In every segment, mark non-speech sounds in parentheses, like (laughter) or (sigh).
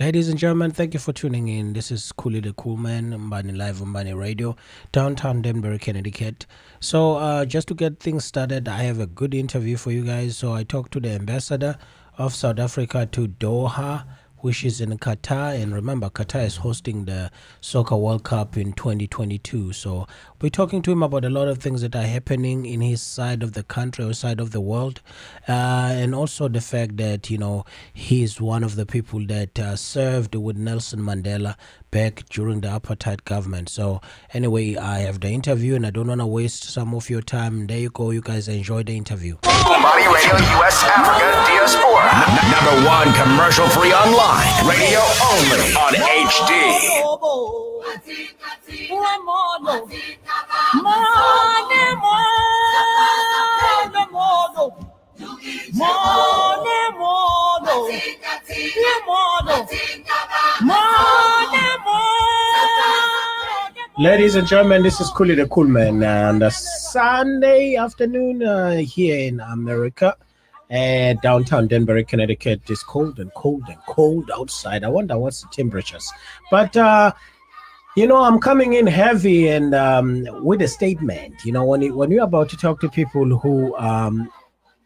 Ladies and gentlemen, thank you for tuning in. This is Cooley the Cool Man, Mbani Live on Mbani Radio, downtown Danbury, Connecticut. So, uh, just to get things started, I have a good interview for you guys. So, I talked to the ambassador of South Africa to Doha which is in Qatar. And remember, Qatar is hosting the Soccer World Cup in 2022. So we're talking to him about a lot of things that are happening in his side of the country or side of the world. Uh, and also the fact that, you know, he's one of the people that uh, served with Nelson Mandela back during the apartheid government. So anyway, I have the interview and I don't want to waste some of your time. There you go. You guys enjoy the interview. Body Radio US Africa Diaspora. N- number one commercial free online. Radio only on HD. Ladies and gentlemen, this is Cooley the Cool Man, and a Sunday afternoon uh, here in America, uh, downtown Danbury, Connecticut. It's cold and cold and cold outside. I wonder what's the temperatures, but uh, you know, I'm coming in heavy and um, with a statement. You know, when you, when you're about to talk to people who um,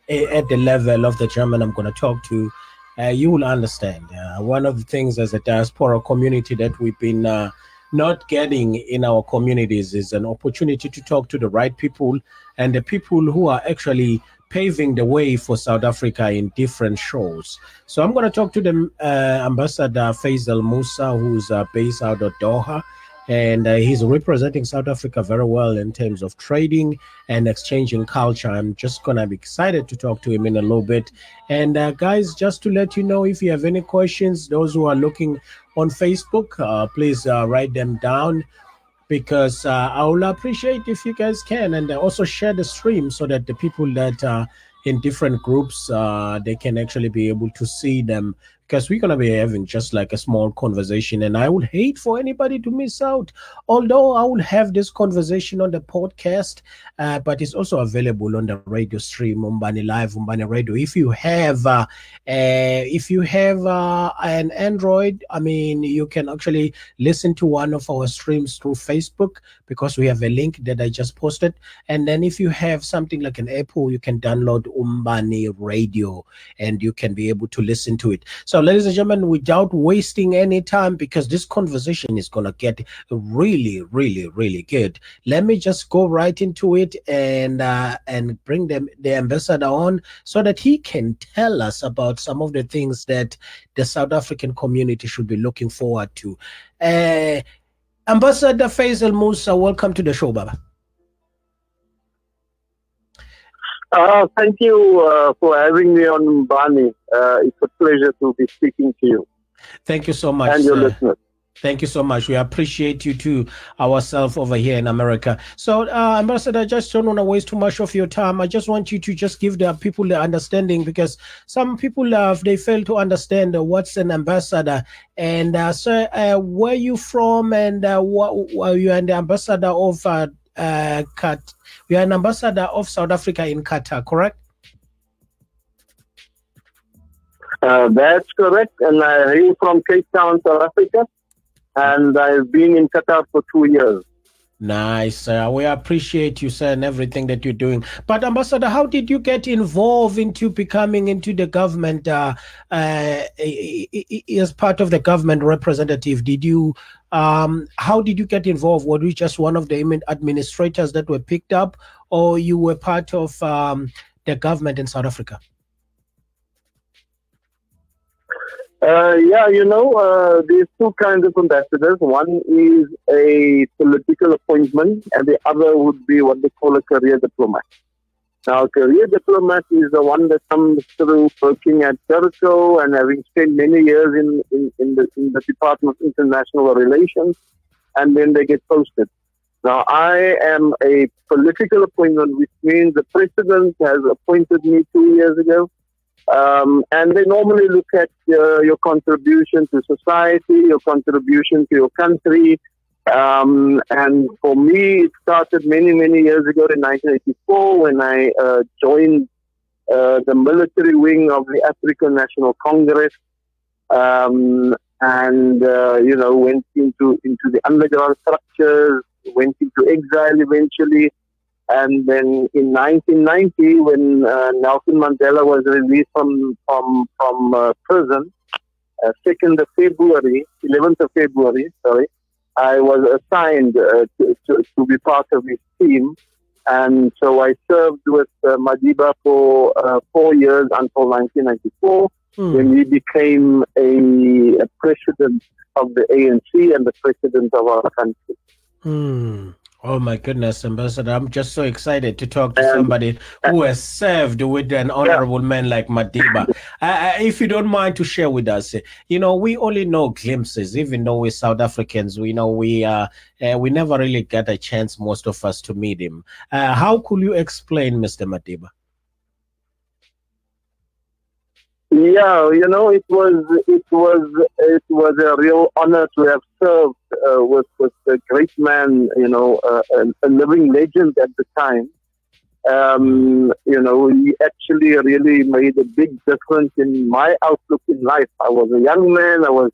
at the level of the German I'm going to talk to, uh, you will understand. Uh, one of the things as a diaspora community that we've been uh, not getting in our communities is an opportunity to talk to the right people and the people who are actually paving the way for South Africa in different shows. So I'm going to talk to the uh, Ambassador Faizel Moosa, who's uh, based out of Doha and uh, he's representing South Africa very well in terms of trading and exchanging culture. I'm just gonna be excited to talk to him in a little bit. And uh, guys, just to let you know, if you have any questions, those who are looking on Facebook, uh, please uh, write them down because uh, I will appreciate if you guys can and also share the stream so that the people that are in different groups uh, they can actually be able to see them because we're going to be having just like a small conversation and i would hate for anybody to miss out. Although i will have this conversation on the podcast uh, but it's also available on the radio stream umbani live umbani radio. If you have uh, uh, if you have uh, an android i mean you can actually listen to one of our streams through facebook because we have a link that i just posted. And then if you have something like an apple you can download umbani radio and you can be able to listen to it. so so, ladies and gentlemen, without wasting any time, because this conversation is going to get really, really, really good, let me just go right into it and uh, and bring them the ambassador on so that he can tell us about some of the things that the South African community should be looking forward to. Uh, ambassador Faizel Moosa, welcome to the show, Baba. Uh, thank you uh, for having me on Bani. Uh, it's a pleasure to be speaking to you. Thank you so much. And your listeners. Thank you so much. We appreciate you too, ourselves over here in America. So, uh, Ambassador, I just don't want to waste too much of your time. I just want you to just give the people the understanding because some people uh, they fail to understand what's an ambassador. And uh, so, uh, where you from, and uh, what, well, you the ambassador of uh, uh, Cat. You are an ambassador of South Africa in Qatar, correct? Uh, that's correct. And I hail from Cape Town, South Africa. And I've been in Qatar for two years. Nice. Uh, we appreciate you, sir, and everything that you're doing. But, Ambassador, how did you get involved into becoming into the government uh, uh, as part of the government representative? Did you, um, how did you get involved? Were you just one of the administrators that were picked up, or you were part of um, the government in South Africa? Uh, yeah, you know, uh, there's two kinds of ambassadors. One is a political appointment, and the other would be what they call a career diplomat. Now, a career diplomat is the one that comes through working at DIRCO and having spent many years in, in, in, the, in the Department of International Relations, and then they get posted. Now, I am a political appointment, which means the president has appointed me two years ago um, and they normally look at uh, your contribution to society, your contribution to your country. Um, and for me, it started many, many years ago in 1984 when I uh, joined uh, the military wing of the African National Congress. Um, and uh, you know went into into the underground structures, went into exile eventually, and then in 1990, when uh, Nelson Mandela was released from from from uh, prison, uh, second of February, 11th of February, sorry, I was assigned uh, to, to, to be part of his team. And so I served with uh, Madiba for uh, four years until 1994 Hmm. when he became a, a president of the ANC and the president of our country. Hmm. Oh my goodness, Ambassador! I'm just so excited to talk to Um, somebody who has served with an honorable man like Madiba. Uh, uh, if you don't mind to share with us, uh, you know, we only know glimpses. Even though we're South Africans, we know we uh, uh we never really get a chance, most of us, to meet him. Uh, how could you explain, Mr. Madiba? Yeah, you know, it was it was it was a real honor to have served uh, with with a great man, you know, uh, a, a living legend at the time. Um, you know, he actually really made a big difference in my outlook in life. I was a young man. I was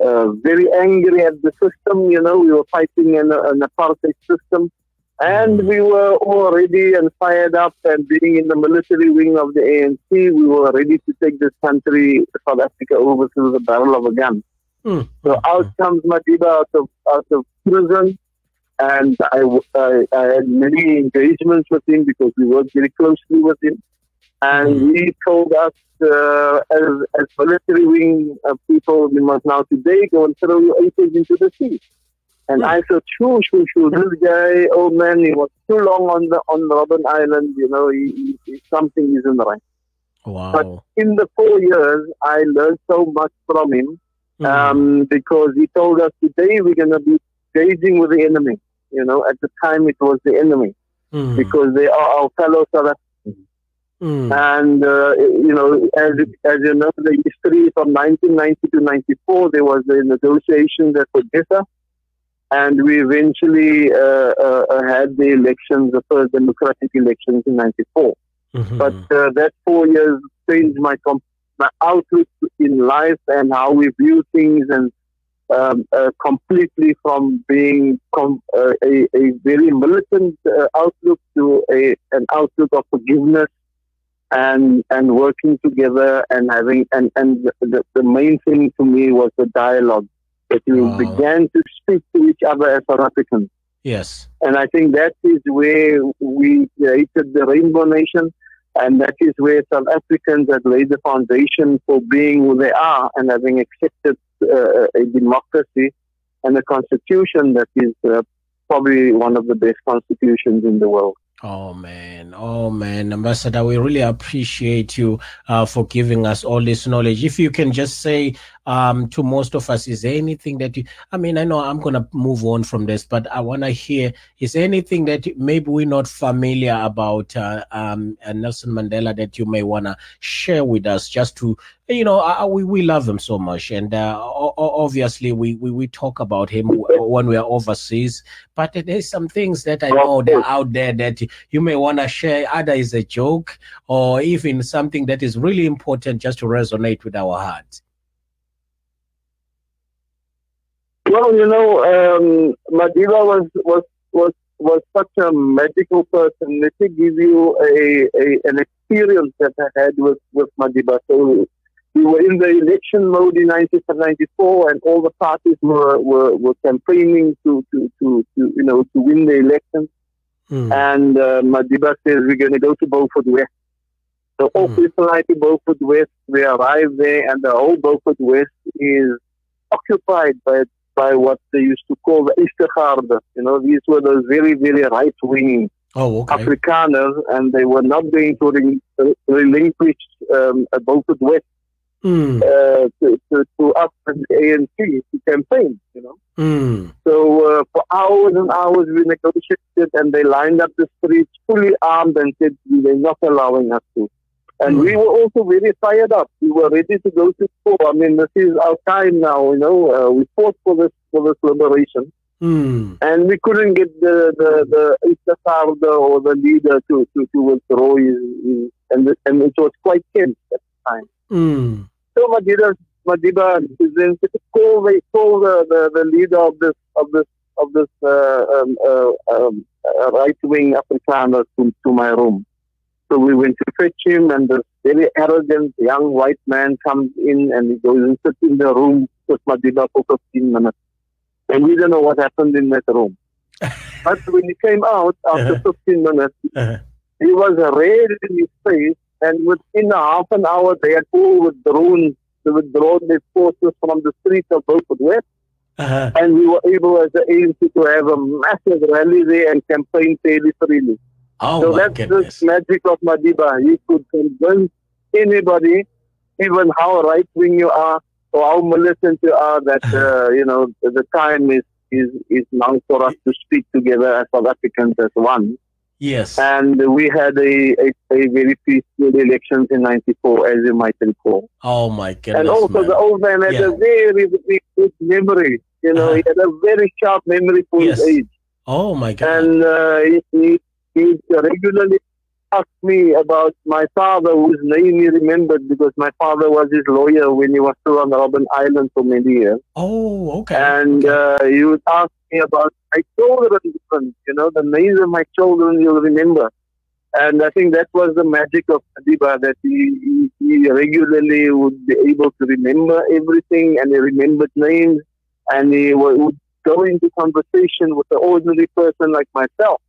uh, very angry at the system. You know, we were fighting an, an apartheid system. And we were all ready and fired up and being in the military wing of the ANC, we were ready to take this country, South Africa, over through the barrel of a gun. Hmm. So out comes Madiba out of, out of prison. And I, I, I had many engagements with him because we worked very closely with him. And he told us, uh, as, as military wing uh, people, we must now today go and throw your aces into the sea. And I thought, shoo, shoo, shoo, this guy, oh man, he was too long on the on Robben Island. You know, he, he, he- something isn't right. Wow. But in the four years, I learned so much from him um, because he told us today we're going to be engaging with the enemy. You know, at the time it was the enemy Hmm. because they are our fellow South Africans. Hmm. And, uh, you know, as, as you know, the history from 1990 to 94, there was the negotiations at CODESA. And we eventually uh, uh, uh, had the elections, the first democratic elections in 94. Mhm. But uh, that four years changed my, com- my outlook in life and how we view things and um, uh, completely from being com- uh, a, a very militant uh, outlook to a, an outlook of forgiveness and and working together and having and and the, the main thing to me was the dialogue that we Wow. began to speak to each other as South Africans. yes. And I think that is where we created the Rainbow Nation. And that is where South Africans have laid the foundation for being who they are and having accepted uh, a democracy and a constitution that is uh, probably one of the best constitutions in the world. Oh man, oh man, Ambassador, we really appreciate you uh, for giving us all this knowledge. If you can just say um, to most of us, is there anything that you? I mean, I know I'm gonna move on from this, but I want to hear: is there anything that maybe we're not familiar about uh, um, uh, Nelson Mandela that you may wanna share with us, just to you know, uh, we we love him so much, and uh, obviously we, we we talk about him when we are overseas. But there's some things that I know that out there that you may want to share, either as a joke or even something that is really important just to resonate with our hearts. Well, you know, um, Madiba was, was, was, was such a magical person. Let me give you a, a an experience that I had with, with Madiba. So we were in the election mode in 1994 and all the parties were, were, were campaigning to, to, to, to, you know, to win the election. Hmm. And uh, Madiba says, we're going to go to Beaufort West. So all Mm. people like to Beaufort West, we arrive there and the whole Beaufort West is occupied by by what they used to call the Ystergarde. You know, these were those very, very right-wing Oh, okay. Afrikaners, and they were not going to re- relinquish um, a Beaufort West Hmm. uh, to, to, to us and the ANC to campaign, you know. Hmm. So uh, for hours and hours we negotiated and they lined up the streets fully armed and said they're not allowing us to. And we were also very fired up. We were ready to go to war. I mean, this is our time now, you know. Uh, we fought for this for this liberation. Hmm. And we couldn't get the the the Istafarda or the leader to to, to withdraw his, his and the, and it was quite tense at the time. Hmm. So Madira Madiba then call they call the, the, the leader of this of this of this uh, um, uh, um, uh, right wing Afrikaner to, to my room. So we went to fetch him, and this very arrogant young white man comes in and he goes and sits in the room with Madiba for 15 minutes. And we don't know what happened in that room. (laughs) but when he came out after Uh-huh. 15 minutes, Uh-huh. he was red in his face, and within a half an hour, they had all withdrawn, they withdrawn their forces from the streets of Beaufort West, Uh-huh. and we were able as the ANC to have a massive rally there and campaign fairly freely. Oh so my that's goodness. the magic of Madiba. He could convince anybody, even how right wing you are or how militant you are, that (laughs) uh, you know the time is, is is now for us to speak together as South Africans as one. Yes. And we had a, a, a very peaceful elections in '94, as you might recall. Oh my goodness. and also man. the old man had Yeah. a very, very good memory. You know, Uh-huh. he had a very sharp memory for Yes. his age. oh my God. And uh, he, he, he regularly asked me about my father, whose name he remembered because my father was his lawyer when he was still on Robben Island for many years. oh, okay. And okay. uh, he would ask me about my children, you know, the names of my children you'll remember. And I think that was the magic of Madiba, that he, he, he regularly would be able to remember everything and he remembered names and he would would go into conversation with an ordinary person like myself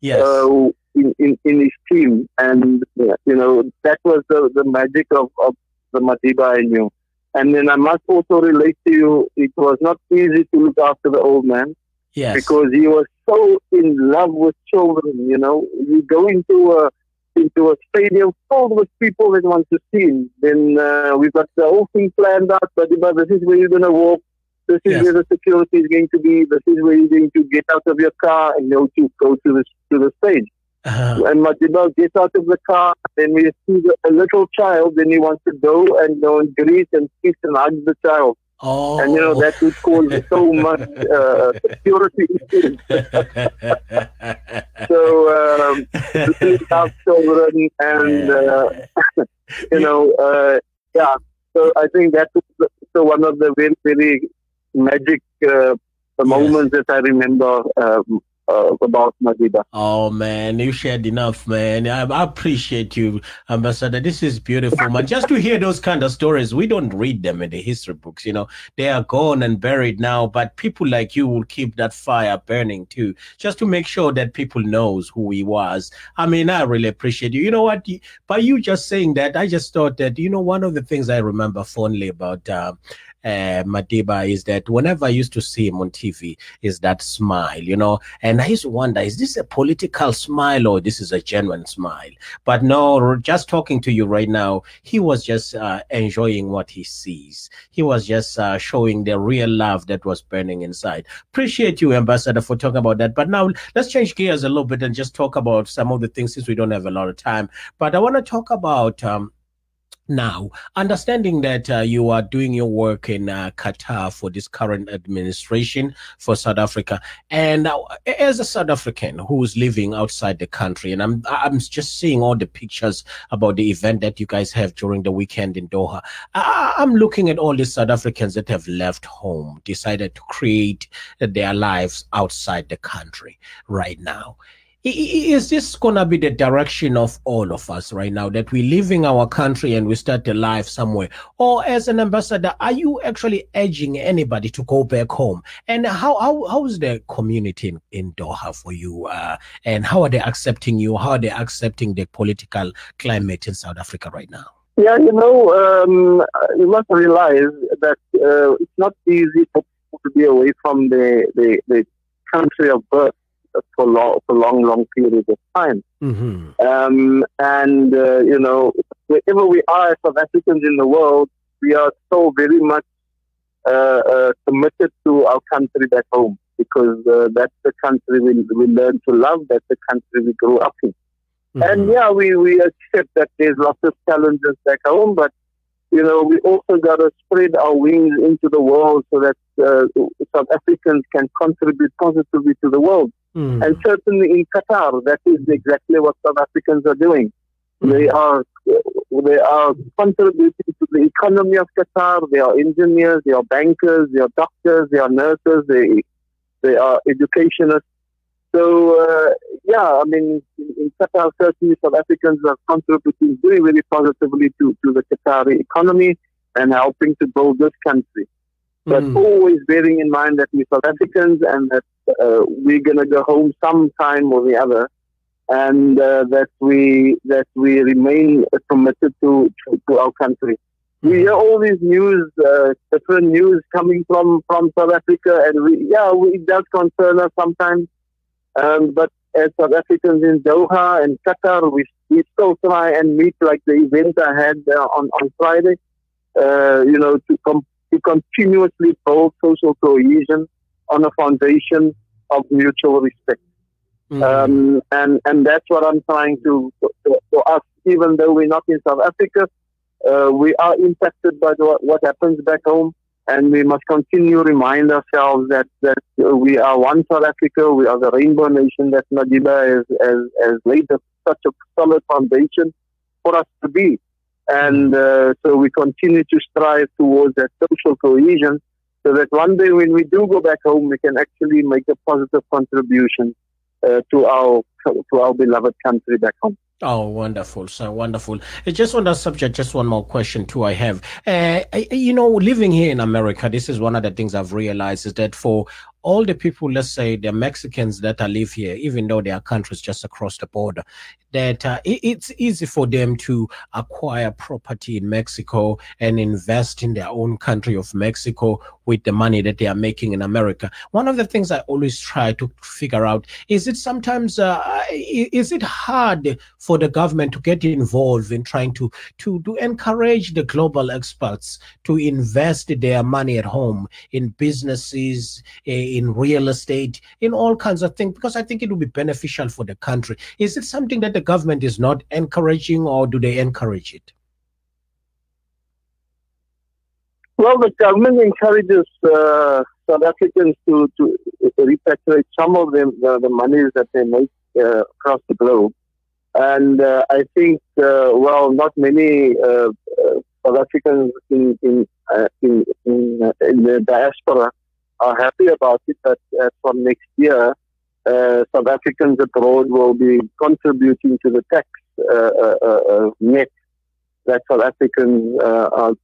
yes. uh, in, in, in his team. And, you know, that was the, the magic of, of the Madiba I knew. And then I must also relate to you, it was not easy to look after the old man yes. because he was so in love with children, you know. You go into a into a stadium filled with people that want to see him. Then uh, we've got the whole thing planned out, but, but this is where you're going to walk. This is Yes. where the security is going to be. This is where you're going to get out of your car and go to go to the to the stage. Uh-huh. And Madiba gets out of the car, then we see the, a little child, then he wants to go and go and greet and kiss and hug the child. Oh. And you know that would cause (laughs) so much uh, security issues. (laughs) So um, children, and uh, (laughs) you know, uh, yeah. So I think that's so one of the very very magic uh, moments that I remember um, uh, about Madiba. Oh man, you shared enough, man. I, I appreciate you, Ambassador. This is beautiful, man. Just to hear those kind of stories, we don't read them in the history books. You know, they are gone and buried now. But people like you will keep that fire burning too, just to make sure that people knows who he was. I mean, I really appreciate you. You know what? By you just saying that, I just thought that you know one of the things I remember fondly about. Uh, uh, Madiba is that whenever I used to see him on TV, is that smile, you know, and I used to wonder, is this a political smile or this is a genuine smile? But no, just talking to you right now, he was just uh, enjoying what he sees. He was just uh, showing the real love that was burning inside. Appreciate you, Ambassador, for talking about that. But now let's change gears a little bit and just talk about some of the things since we don't have a lot of time. But I want to talk about. Um, now, understanding that uh, you are doing your work in uh, Qatar for this current administration for South Africa, and uh, as a South African who's living outside the country, and I'm I'm just seeing all the pictures about the event that you guys have during the weekend in Doha. I, I'm looking at all the South Africans that have left home, decided to create their lives outside the country right now. Is this gonna be the direction of all of us right now that we're leaving our country and we start a life somewhere? Or as an ambassador, are you actually urging anybody to go back home? And how how how is the community in, in Doha for you? Uh, and how are they accepting you? How are they accepting the political climate in South Africa right now? Yeah, you know, um, you must realize that uh, it's not easy for people to be away from the, the, the country of birth for long, for long, long periods of time. Mm-hmm. Um, and, uh, you know, wherever we are as South Africans in the world, we are so very much uh, uh, committed to our country back home because uh, that's the country we, we learn to love, that's the country we grew up in. And Mm-hmm. yeah, we, we accept that there's lots of challenges back home, but you know, we also got to spread our wings into the world so that uh, South Africans can contribute positively to the world. Mhm. And certainly in Qatar, that is exactly what South Africans are doing. They are they are contributing to the economy of Qatar. They are engineers, they are bankers, they are doctors, they are nurses, they, they are educationists. So, uh, yeah, I mean, in Qatar, certainly South Africans are contributing very, very positively to, to the Qatari economy and helping to build this country. But mm. always bearing in mind that we're South Africans and that uh, we're going to go home sometime or the other and uh, that we that we remain committed to, to, to our country. We hear all these news, uh, different news coming from, from South Africa, and we, yeah, we, it does concern us sometimes. Um, but as South Africans in Doha and Qatar, we, we still try and meet like the event I had uh, on, on Friday, uh, you know, to, com- to continuously build social cohesion on a foundation of mutual respect. Mm-hmm. Um, and, and that's what I'm trying to, for, for us, even though we're not in South Africa, uh, we are impacted by the, what happens back home. And we must continue to remind ourselves that, that we are one South Africa, we are the rainbow nation that Madiba has, has, has laid a, such a solid foundation for us to be. And uh, so we continue to strive towards that social cohesion so that one day when we do go back home, we can actually make a positive contribution uh, to our to our beloved country back home. Oh, wonderful, so wonderful. Uh, just on that subject, just one more question too. I have, uh, you know, living here in America, this is one of the things I've realized is that for all the people, let's say the Mexicans that are live here, even though their countries just across the border, that uh, it, it's easy for them to acquire property in Mexico and invest in their own country of Mexico with the money that they are making in America. One of the things I always try to figure out is it sometimes uh, is it hard for the government to get involved in trying to to to encourage the global experts to invest their money at home in businesses, in real estate, in all kinds of things because I think it would be beneficial for the country. Is it something that the government is not encouraging, or do they encourage it? Well, the government encourages uh, South Africans to, to repatriate some of the, the monies that they make uh, across the globe. And uh, I think, uh, well, not many uh, uh, South Africans in in, in, in, in the diaspora are happy about it. But from next year, uh, South Africans abroad will be contributing to the tax uh, uh, uh, uh net that South Africans are,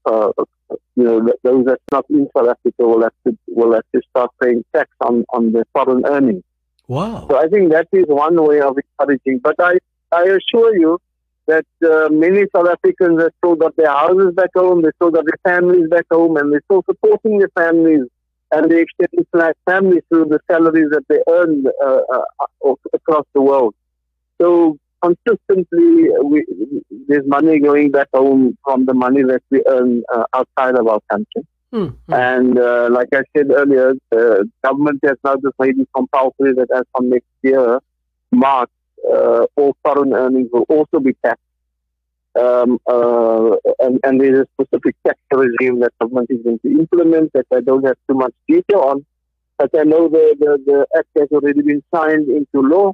you know, those that's not in South Africa will have to will have to start paying tax on on their foreign earnings. Wow! So I think that is one way of encouraging. But I I assure you that uh, many South Africans have still got their houses back home, they still got their families back home, and they're still supporting their families and they extend it to their families through the salaries that they earn uh, uh, across the world. So consistently, we, there's money going back home from the money that we earn uh, outside of our country. Mm-hmm. And uh, like I said earlier, the government has now just made it compulsory that as from next year, March, uh, all foreign earnings will also be taxed um, uh, and, and there's a specific tax regime that government is going to implement that I don't have too much detail on. But I know the, the, the act has already been signed into law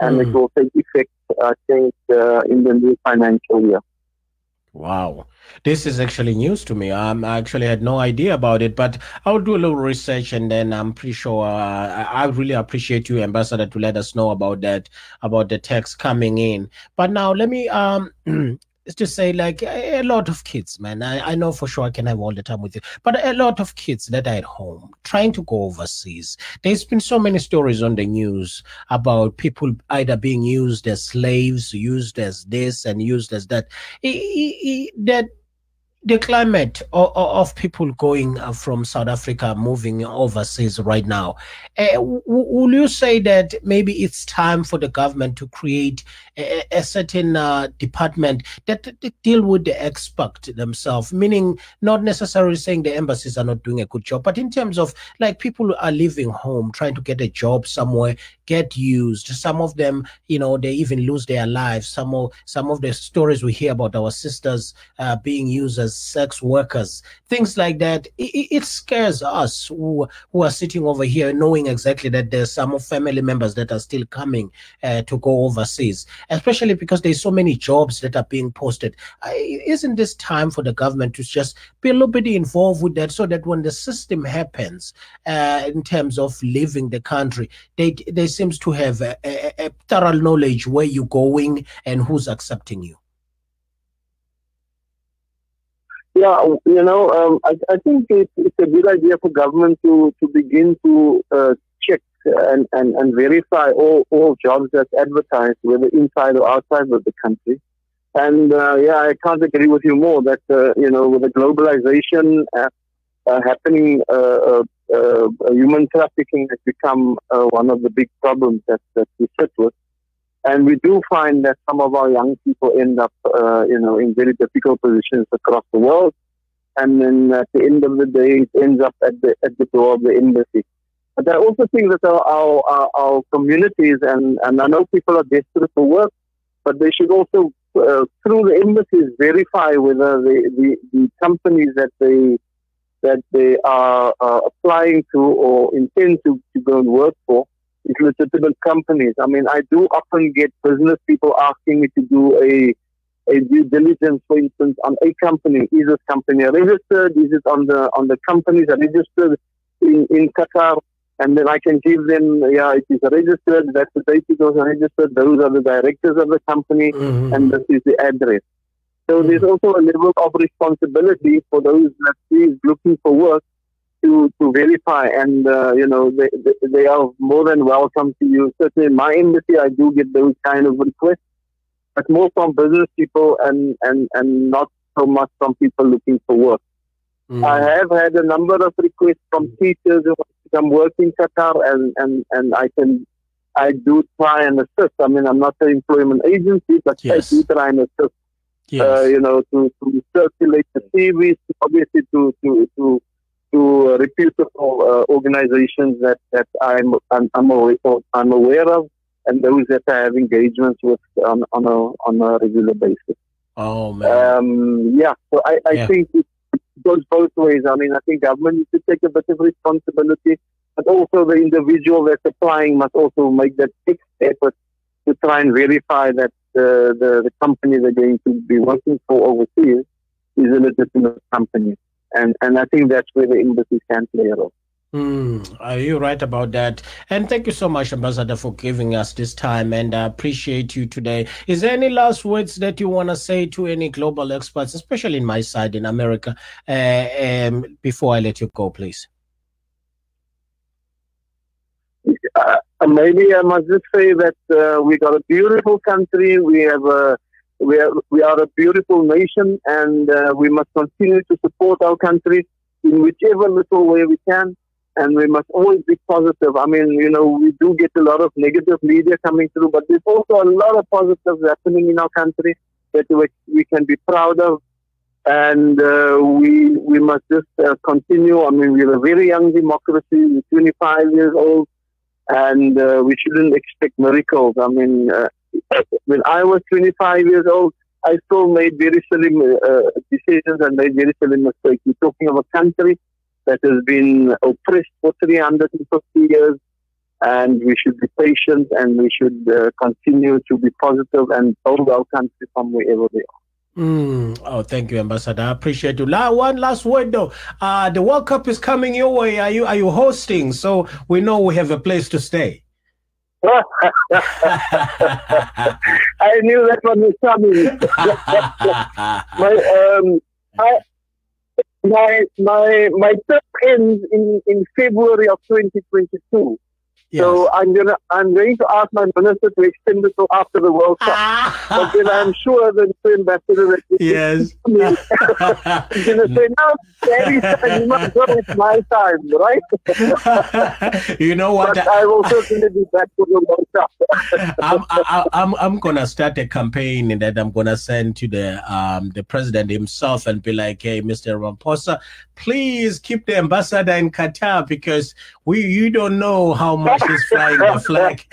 and mm. it hmm. will take effect, I think, uh, in the new financial year. Wow. This is actually news to me. Um, I actually had no idea about it, but I'll do a little research and then I'm pretty sure uh, I, I really appreciate you, Ambassador, to let us know about that, about the tax coming in. But now let me um (clears throat) is to say like a, lot of kids man I, I know for sure i can have all the time with you but a lot of kids that are at home trying to go overseas there's been so many stories on the news about people either being used as slaves used as this and used as that. That the climate of, of, people going uh, from South Africa moving overseas right now, uh, will you say that maybe it's time for the government to create a, a certain uh, department that, that, deal with the expert themselves? Meaning, not necessarily saying the embassies are not doing a good job, but in terms of like people are leaving home, trying to get a job somewhere, get used. Some of them, you know, they even lose their lives. Some of some of the stories we hear about our sisters uh, being used as sex workers, things like that. It, it scares us who, who are sitting over here knowing exactly that there's some family members that are still coming uh, to go overseas, especially because there's so many jobs that are being posted. Isn't this time for the government to just be a little bit involved with that so that when the system happens uh, in terms of leaving the country, they, they seems to have a, a, a thorough knowledge where you're going and who's accepting you? Yeah, you know, um, I, I, think it's, it's, a good idea for government to, to begin to uh, check and, and, and verify all, all jobs that's advertised, whether inside or outside of the country. And uh, yeah, I can't agree with you more that, uh, you know, with the globalization uh, uh, happening, uh, human trafficking has become one of the big problems that, that we sit with. And we do find that some of our young people end up, uh, you know, in very difficult positions across the world. And then at the end of the day, it ends up at the, at the door of the embassy. But I also think that our, our, our communities, and, and I know people are desperate for work, but they should also, uh, through the embassies, verify whether the, the, the companies that they that they are uh, applying to or intend to, to go and work for is legitimate companies. I mean, I do often get business people asking me to do a a due diligence, for instance, on a company. Is this company registered? Is it on the on the companies registered in, in Qatar? And then I can give them, yeah, it is registered. That's the date it was registered. Those are the directors of the company, mm-hmm. and this is the address. So mm-hmm. there's also a level of responsibility for those that is looking for work to, to verify, and uh, you know they, they are more than welcome to you. Certainly, in my embassy, I do get those kind of requests, but more from business people and and and not so much from people looking for work. Mm. I have had a number of requests from teachers who want to come work in Qatar, and and and I can. I do try and assist. I mean, I'm not an employment agency, but yes. I do try and assist. Yes. Uh, you know, to, to circulate the CVs, obviously to to to to reputable uh, organizations that, that I'm, I'm, I'm, aware, I'm aware of and those that I have engagements with on, on, a, on a regular basis. Oh, man. Um, yeah, so I, I yeah. think it goes both ways. I mean, I think government needs to take a bit of responsibility, but also the individual that's applying must also make that fixed effort to try and verify that the, the, the company they're going to be working for overseas is a legitimate company and and I think that's where the embassy can play a role. Mm, are you right about that? And thank you so much, Ambassador, for giving us this time, and I appreciate you today. Is there any last words that you want to say to any global experts, especially in my side in America, uh, um, before I let you go, please? Uh, maybe I must just say that uh, we got a beautiful country. We have a we are, we are a beautiful nation and uh, we must continue to support our country in whichever little way we can. And we must always be positive. I mean, you know, we do get a lot of negative media coming through, but there's also a lot of positives happening in our country that we, can be proud of. And uh, we we must just uh, continue. I mean, we're a very young democracy. We're 25 years old, and uh, we shouldn't expect miracles. I mean, uh, (laughs) when I was 25 years old, I still made very silly uh, decisions and made very silly mistakes. We're talking of a country that has been oppressed for 350 years, and we should be patient and we should uh, continue to be positive and build our country from wherever we are. Mm. Oh, thank you, Ambassador. I appreciate you. La, one last word though. Uh, the World Cup is coming your way. Are you are you hosting? So we know we have a place to stay. (laughs) (laughs) I knew that one was coming. (laughs) my, um, I, my my my term ends in, in February of 2022. Yes. So I'm gonna I'm going to ask my minister to extend it till after the World Cup. Ah. but then I'm sure the ambassador that yes. is (laughs) gonna say, No, Daddy son, you must go it's my time, right? (laughs) you know what? But I will certainly be back for the World Cup. (laughs) I'm, I, I'm I'm gonna start a campaign that I'm gonna send to the um the president himself and be like, Hey, Mr. Ramaphosa, please keep the ambassador in Qatar because we you don't know how much he's flying the (laughs) flag.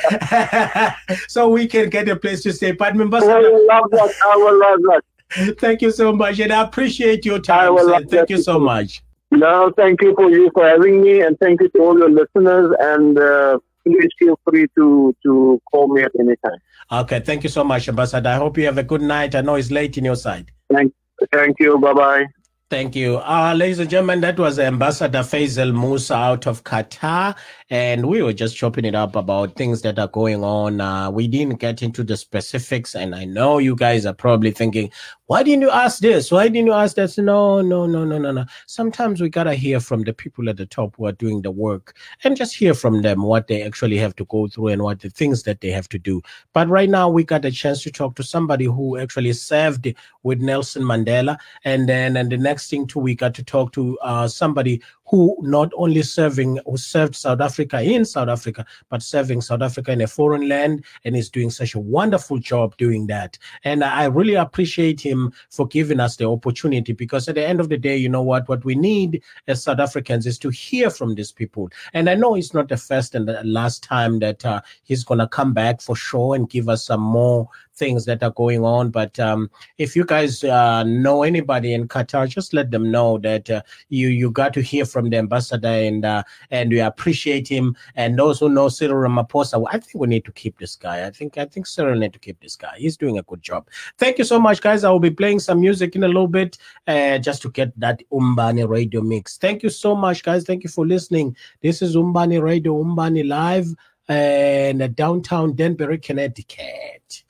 (laughs) so we can get a place to stay. But ambassador, I will love that. I will love that. Thank you so much, and I appreciate your time. Thank you so much. No, thank you for you for having me, and thank you to all your listeners. And uh, please feel free to to call me at any time. Okay, thank you so much, Ambassador. I hope you have a good night. I know it's late in your side. Thank, thank you. Bye bye. Thank you. Uh, ladies and gentlemen, that was Ambassador Faizel Moosa out of Qatar. And we were just chopping it up about things that are going on. Uh, we didn't get into the specifics. And I know you guys are probably thinking, why didn't you ask this? Why didn't you ask that? No, no, no, no, no, no. Sometimes we got to hear from the people at the top who are doing the work and just hear from them what they actually have to go through and what the things that they have to do. But right now, we got a chance to talk to somebody who actually served with Nelson Mandela. And then, and the next thing too, we got to talk to uh, somebody who not only serving who served South Africa in South Africa, but serving South Africa in a foreign land, and is doing such a wonderful job doing that. And I really appreciate him for giving us the opportunity because at the end of the day, you know what? What we need as South Africans is to hear from these people. And I know it's not the first and the last time that uh, he's gonna come back for sure and give us some more things that are going on. But um, if you guys uh, know anybody in Qatar, just let them know that uh, you you got to hear from the ambassador and uh, and we appreciate him. And who know Cyril Ramaphosa, I think we need to keep this guy. I think I think Cyril need to keep this guy. He's doing a good job. Thank you so much, guys. I will be playing some music in a little bit uh, just to get that Umbani radio mix. Thank you so much, guys. Thank you for listening. This is Umbani Radio, Umbani Live in downtown Danbury, Connecticut.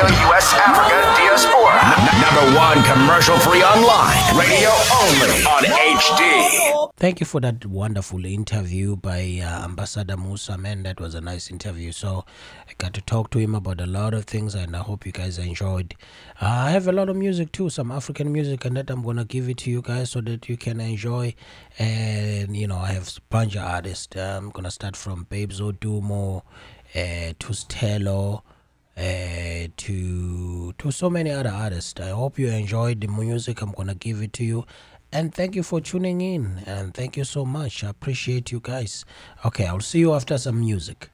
Radio US Africa Diaspora. Number one commercial free online. Radio only on HD. Thank you for that wonderful interview by uh, Ambassador Moosa. Man, that was a nice interview. So I got to talk to him about a lot of things, and I hope you guys enjoyed. Uh, I have a lot of music too, some African music, and that I'm gonna give it to you guys so that you can enjoy. And you know, I have a bunch of artists. I'm gonna start from Babes Wodumo uh, to Stelo uh, to to so many other artists. I hope you enjoyed the music. I'm gonna give it to you, and thank you for tuning in. And thank you so much. I appreciate you guys. Okay, I'll see you after some music.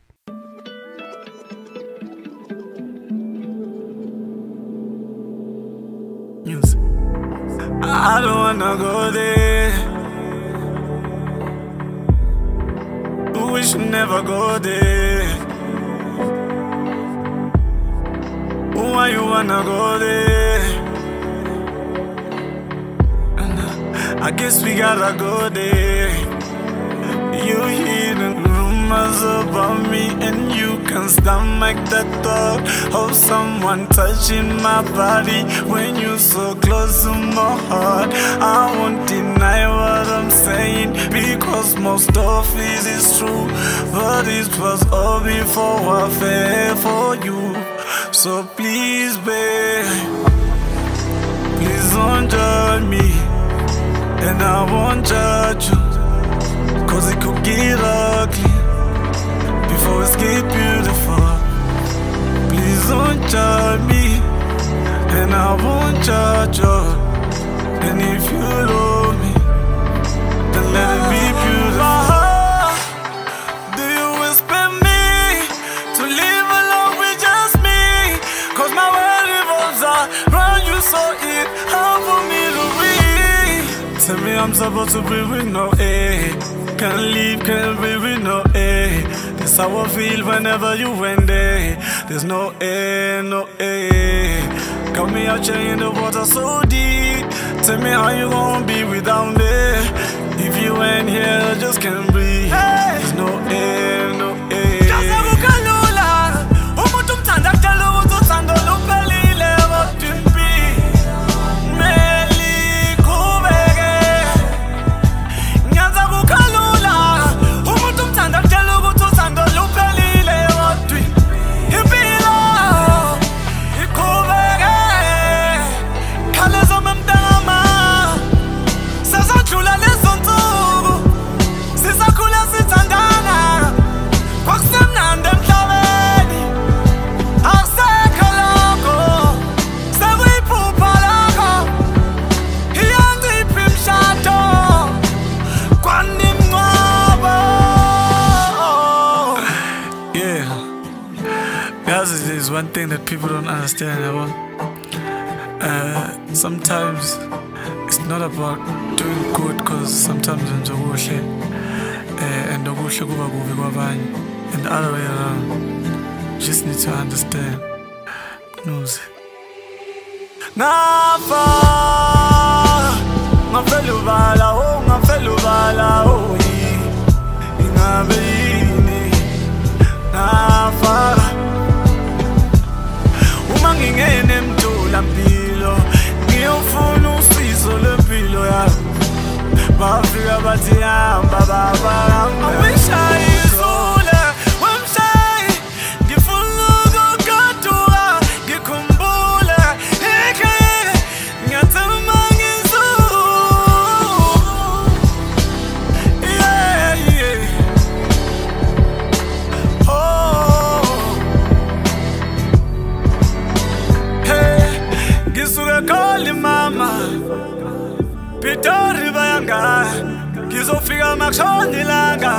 Music. I don't wanna go there. Should never go there. Why you wanna go there? I guess we gotta go there. You hearing rumors about me, and you can't stomach the thought of someone touching my body when you're so close to my heart. I won't deny what I'm saying because most of it is true, but it was all before I fell for you. So please, babe, please don't judge me, and I won't judge you. Cause it could get ugly before it get beautiful. Please don't judge me, and I won't judge you. And if you love me, then let it be beautiful. I'm supposed to be with no air. Can't leave, can't be with no air. That's how I feel whenever you went there. There's no air, no air. Got me out here in the water so deep. Tell me how you gonna be without me. If you ain't here, I just can't breathe. There's no air, understand yabo uh sometimes it's not about doing good because sometimes in okuhle uh, eh, and okuhle kuba kubi kwabanye. And the other way around just need to understand. Knows ngapha ngafela ubala oh ngafela ubala oh Mafia bati yamba baba I wish I ilanga ngizofika makushona ilanga.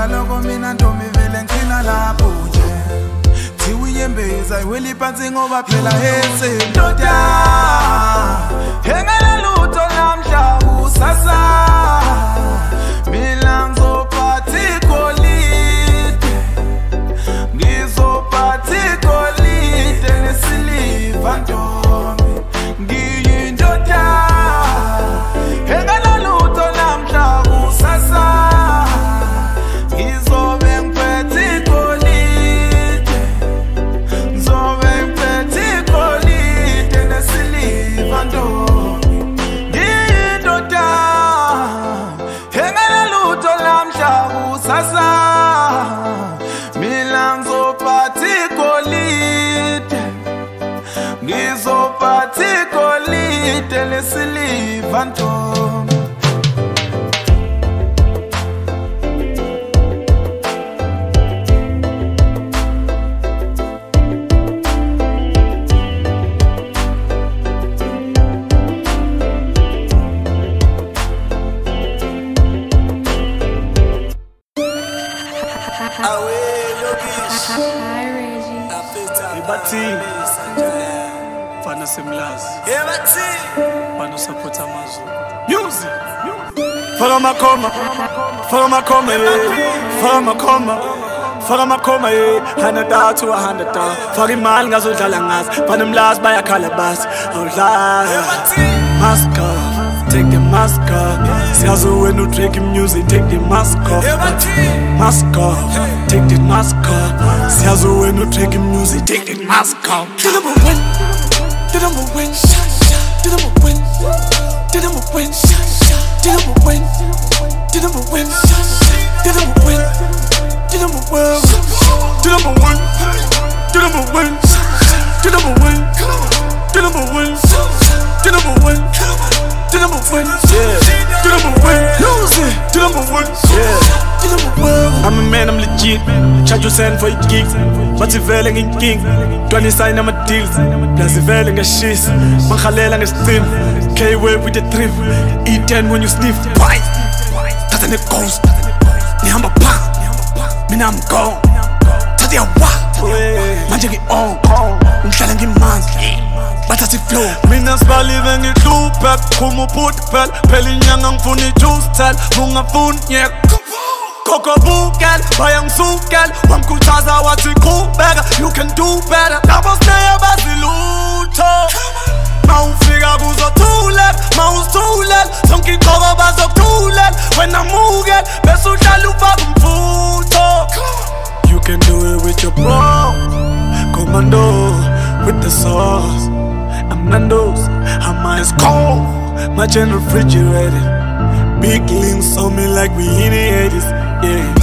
ngithanda loko mina ntombi vele ngithina lapho nje. Thiwe uyembeza iweli phansi ngoba phela esendoda engelelutho namhla kusasa. Away your bitch. Hi, Reggie. Ebati. Fana semlazi. Ebati. Bano support amazulu. Music. Follow my coma, follow my coma, yeah. Follow my coma. faka amakhoma ye handathathu ahandata faka imali ngazodlala ngazi banemlazi bayakhala basi mask maska take the mask maska off Siyazi wena udrake music Take the mask off Mask off Take the mask off Siyazi wena udrake music Take the mask off Did number win Did number win Did number win Did number win Did number win Did number win Did number win Did number win Did number win Did number win Did number win Did number win Did number win do number one, yeah. Do number one, lose it. Do number one, yeah. Do number one. I'm a man, I'm legit. Charge your sand for your gig. But if vele nginking, twani sign I'm a deal. Plus if vele ngashis, a stream. K wave with the trip. E10 when you sniff. Bye. That's a ghost. Nihamba pa. Mina I'm gone. That'ya wa. Manje ngi on. Ngihlala ngimanzi bathatha iflow mina sibalive ngihluphe kuphuma uphuthe phela inyanga ngifuna ijuice tel ungafuni nyek Koko bukela bayangisukela wamkhuthaza wathi qhubeka you can do better. Labo sineye bazilutho mawufika kuzothulela mawusithulela zonke iqoko bazokuthulela wena mukela bese uhlala ufaka umfutho You can do it with your bro. Commando with the sauce I'm Nando's, I'm ice cold My chain refrigerated. Big links on me like we in the 80s Yeah.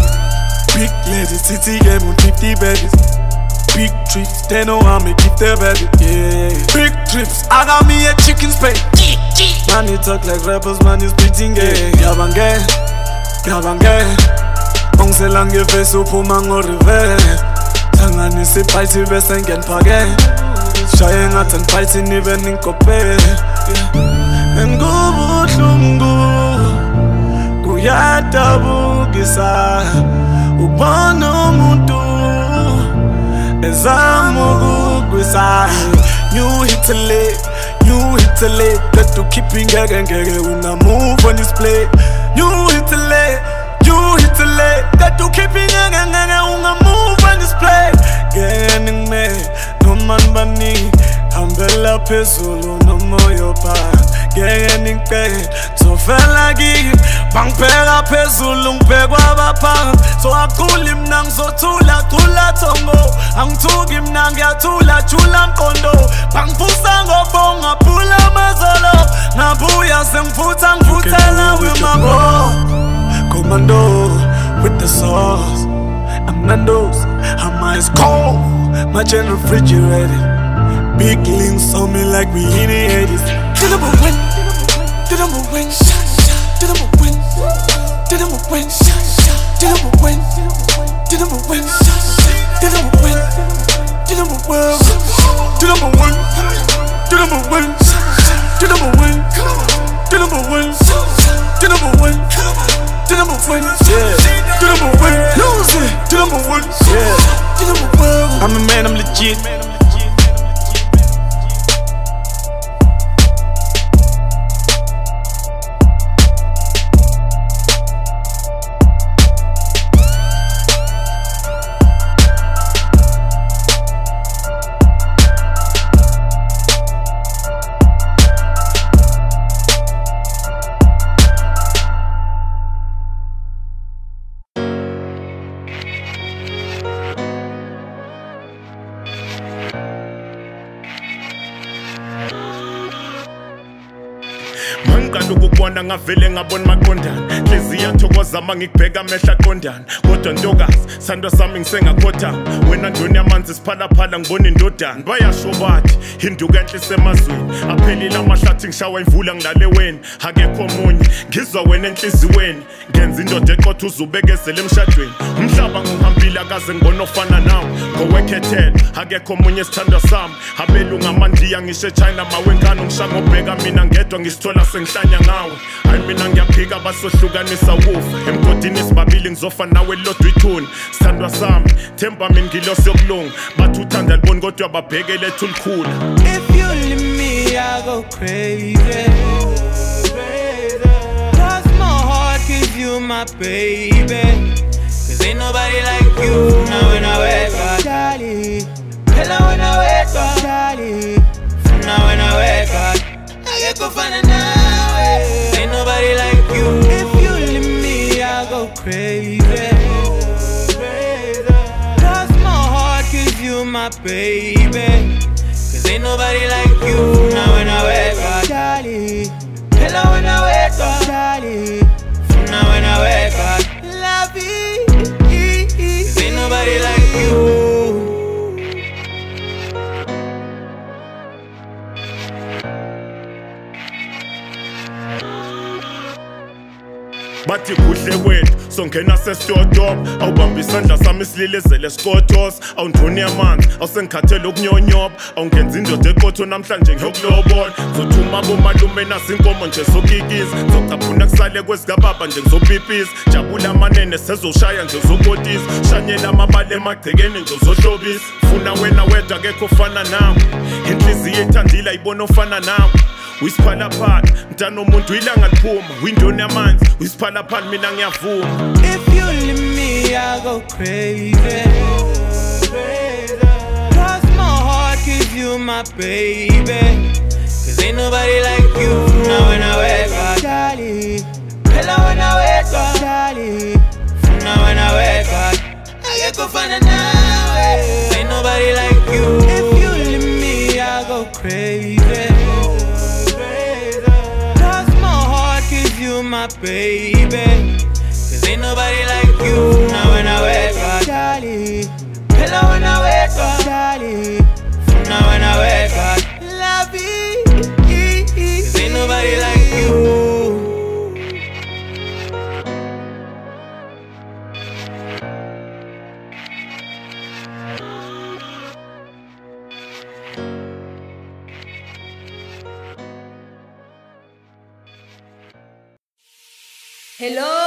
Big ladies, city game with 50 babies. Big trips, they know how me keep their baby Yeah. Big trips, I got me a chicken spade. Man, you talk like rappers, man, you spitting gay Yabange, yabange Ongisela ngevesi uphuma ngo-reverse hlanganisa ibhayithi bese ngenphake Shaye ngathi aniphalisi nibe ningikopele Ngubu uhlungu Kuyadabukisa Ubona New hit New hit a lick Let's do keeping ngeke when I move on this New hit New hit a to Let's do keeping ngeke ngeke move on this play. Ngeke noma nibani hambela phezulu nomoya phansi ngeke zofela kimi. Bangibheka phezulu ngibhekwa abaphansi so aculi mna ngizothula cula thongo. Angithuki mna ngiyathula jula mqondo. Bangivusa ngobonga phula amazolo. Ngabuya sengifutha ngifuthela wemabo commando with the sauce. I'm Nando's, I'm ice cold, my chain refrigerated. Big links on me like we in the 80s. Did number win, did number win, did number win, did number win, did number win, did number win, did number win, did number win, did number win, did number win, ngavele ngabona maqondana. Hliziyo yathokoza ma ngikubheka amehla aqondana kodwa ntokazi sandwa sami ngisengakhothama wena ndoni yamanzi siphalaphala ngibona indodana bayasho bathi induka enhle isemazweni aphelile amahlathi ngishawa imvula ngilale wena. Akekho omunye ngizwa wena enhliziweni ngenza indoda eqotha uzubekezela emshadweni. Umhlaba nguhambile akaze ngibona ofana nawe. Ngowekhethela akekho omunye esithandwa sami. Abelunga amandiya ngisho echina mawenkani ngisha ngobheka mina ngedwa ngisithola sengihla ngizokhanya ngawe. Hayi mina ngiyaphika basohlukanisa wufa emgodini sibabili ngizofa nawe lodwa ithuni sithandwa sami themba mina ngilosi yokulunga bathi uthanda liboni kodwa babheke lethu likhula If you leave me, I go crazy. Cross my heart, cause you my baby. Cause ain't nobody like you. Now when I wake up, Charlie. Hello when I wake up, Charlie. Now when I wake up, I get go find now. Ain't nobody like you. If you leave me, I go crazy. My baby. Cause ain't nobody like you. Now when I wake up, Charlie. Hello when I wake up, Charlie. Now when I wake up, love Cause ain't nobody like you. bathi kuhle wethu songena sesitotop awubambi isandla sami sililezele sikotos awundroni amanzi awusengikhathele ukunyonyoba. Awungenzi indoda eqotho namhlanje ngiyokulobola. Zothuma bomalume nazinkomo nje sokikiza zocaphuna kusale kwezikababa nje ngizopipisa jabula amanene sezoshaya nje zokotisa shanyela amabala emagcekeni nje zohlobisa funa wena wedwa akekho ofana nawe. Inhliziyo ethandile ayibona ofana nawe. Uyisiphalaphala mntana omuntu ilanga liphuma. Windoni yamanzi uyisiphalaphala mina ngiyavuma. If you leave me, I go crazy. Cross my heart, cause you my baby. Cause ain't nobody like you. Now when I wake up, Charlie. Hello when I wake up, Charlie. Now when I wake up, I get go find now. Ain't nobody like you. If you leave me, I go crazy. Cross my heart, cause you my baby. Cause ain't nobody like you. Now when I wake up, Charlie. Hello when I wake up, Charlie. Now when I wake up, love Cause ain't nobody like you. Hello,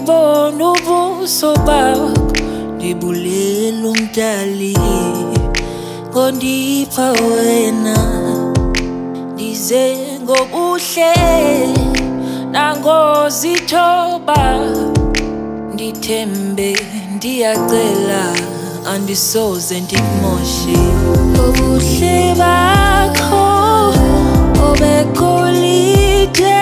ngibone ubuso bakho ngibulele umdali. Ngondipha wena ndize ngobuhle. Nangozithoba ndithembe ndiyacela andisoze ndikumoshe obuhle bakho obegolide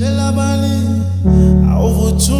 mina ngizoshela abani awuvutha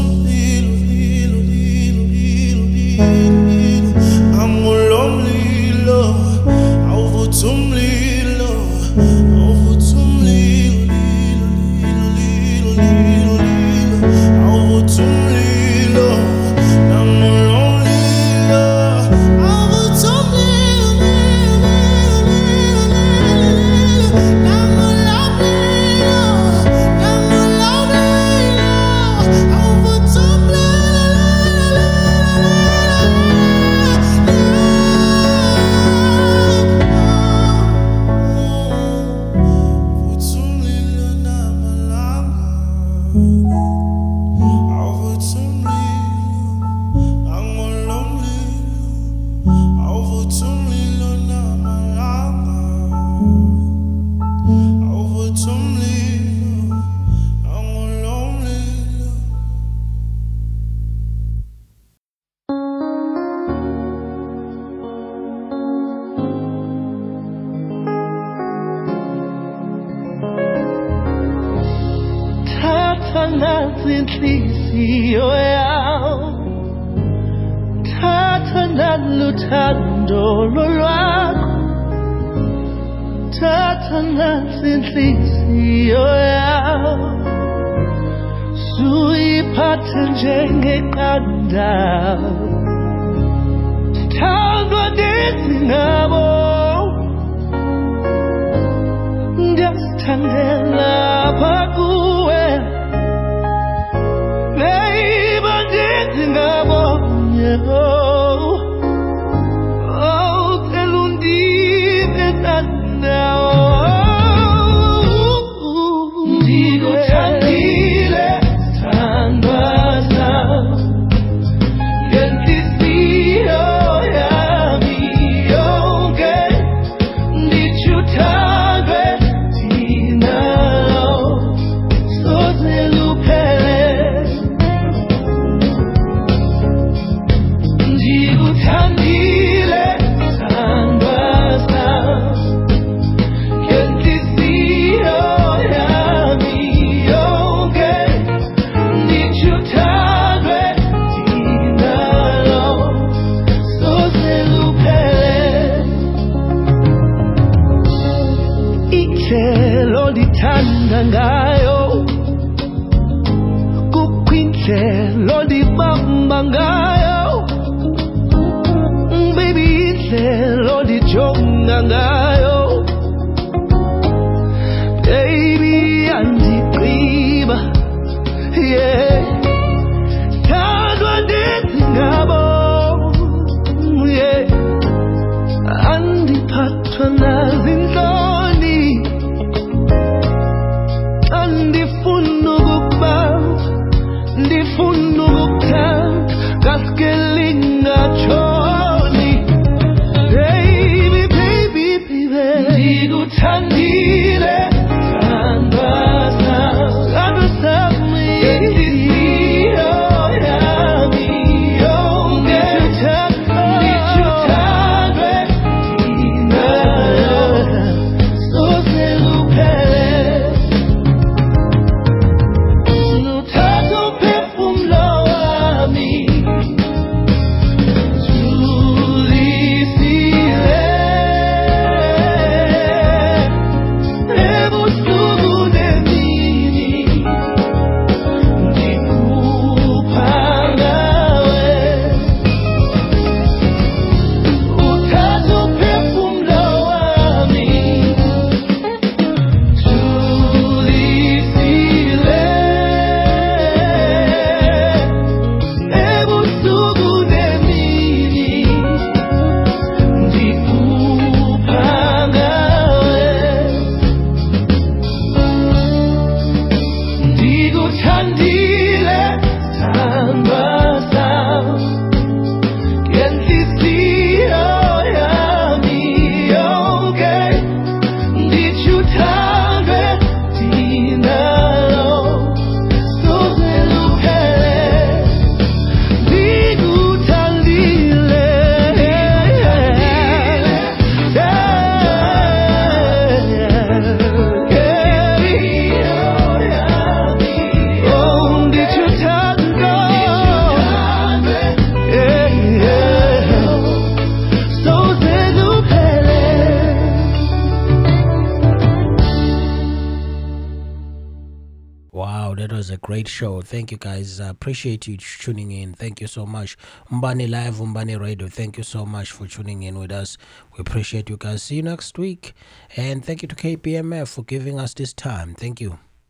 great show. Thank you guys. I appreciate you tuning in. Thank you so much. Mbani Live, Mbani Radio, thank you so much for tuning in with us. We appreciate you guys. See you next week. And thank you to KPMF for giving us this time. Thank you.